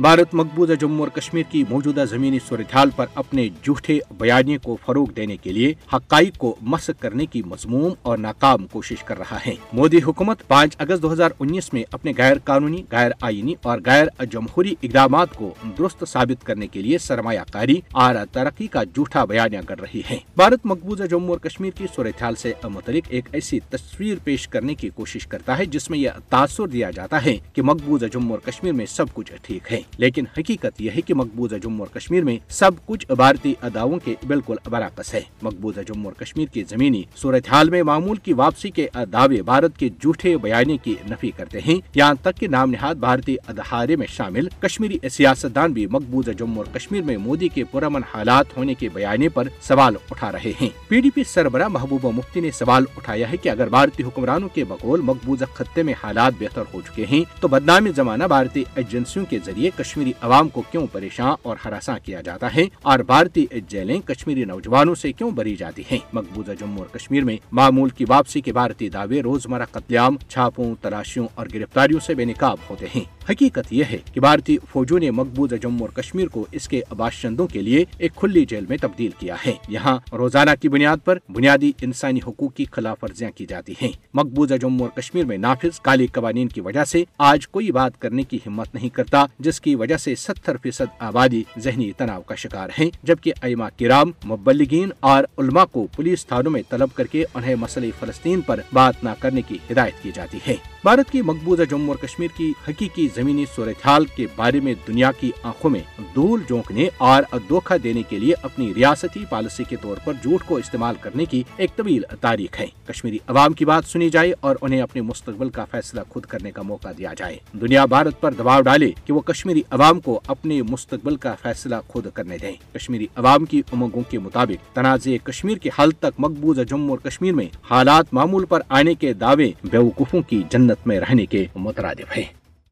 بھارت مقبوضہ جموں اور کشمیر کی موجودہ زمینی صورتحال پر اپنے جھوٹے بیانیے کو فروغ دینے کے لیے حقائق کو مسق کرنے کی مضموم اور ناکام کوشش کر رہا ہے۔ مودی حکومت پانچ اگست دو ہزار انیس میں اپنے غیر قانونی غیر آئینی اور غیر جمہوری اقدامات کو درست ثابت کرنے کے لیے سرمایہ کاری اور ترقی کا جھوٹا بیانیہ کر رہی ہے۔ بھارت مقبوضہ جموں اور کشمیر کی صورتحال سے متعلق ایک ایسی تصویر پیش کرنے کی کوشش کرتا ہے جس میں یہ تاثر دیا جاتا ہے کہ مقبوضہ جموں اور کشمیر میں سب کچھ ٹھیک ہے۔ لیکن حقیقت یہ ہے کہ مقبوضہ جموں اور کشمیر میں سب کچھ بھارتی اداؤں کے بالکل برعکس ہے۔ مقبوضہ جموں اور کشمیر کی زمینی صورتحال میں معمول کی واپسی کے دعوے بھارت کے جھوٹے بیانے کی نفی کرتے ہیں۔ یہاں تک کہ نام نہاد بھارتی ادہارے میں شامل کشمیری سیاستدان بھی مقبوضہ جموں اور کشمیر میں مودی کے پرامن حالات ہونے کے بیانے پر سوال اٹھا رہے ہیں۔ پی ڈی پی سربراہ محبوبہ مفتی نے سوال اٹھایا ہے کہ اگر بھارتی حکمرانوں کے بقول مقبوضہ خطے میں حالات بہتر ہو چکے ہیں تو بدنامی زمانہ بھارتی ایجنسیوں کے ذریعے کشمیری عوام کو کیوں پریشان اور ہراساں کیا جاتا ہے؟ اور بھارتی جیلیں کشمیری نوجوانوں سے کیوں بری جاتی ہیں؟ مقبوضہ جموں اور کشمیر میں معمول کی واپسی کے بھارتی دعوے روزمرہ قتل عام چھاپوں، تلاشیوں اور گرفتاریوں سے بے نقاب ہوتے ہیں۔ حقیقت یہ ہے کہ بھارتی فوجوں نے مقبوضہ جموں اور کشمیر کو اس کے باشندوں کے لیے ایک کھلی جیل میں تبدیل کیا ہے۔ یہاں روزانہ کی بنیاد پر بنیادی انسانی حقوق کی خلاف ورزیاں کی جاتی ہیں۔ مقبوضہ جموں اور کشمیر میں نافذ کالی قوانین کی وجہ سے آج کوئی بات کرنے کی ہمت نہیں کرتا، جس کی کی وجہ سے ستر فیصد آبادی ذہنی تناؤ کا شکار ہیں، جبکہ ایما کرام مبلگین اور علماء کو پولیس تھانوں میں طلب کر کے انہیں مسئلہ فلسطین پر بات نہ کرنے کی ہدایت کی جاتی ہے۔ بھارت کی مقبوضہ جموں اور کشمیر کی حقیقی زمینی صورتحال کے بارے میں دنیا کی آنکھوں میں دھول جھونکنے اور دھوکہ دینے کے لیے اپنی ریاستی پالیسی کے طور پر جھوٹ کو استعمال کرنے کی ایک طویل تاریخ ہے۔ کشمیری عوام کی بات سنی جائے اور انہیں اپنے مستقبل کا فیصلہ خود کرنے کا موقع دیا جائے۔ دنیا بھارت پر دباؤ ڈالے کہ وہ کشمیری کشمیری عوام کو اپنے مستقبل کا فیصلہ خود کرنے دیں۔ کشمیری عوام کی امنگوں کے مطابق تنازع کشمیر کے حل تک مقبوضہ جموں اور کشمیر میں حالات معمول پر آنے کے دعوے بیوقوفوں کی جنت میں رہنے کے مترادف ہیں۔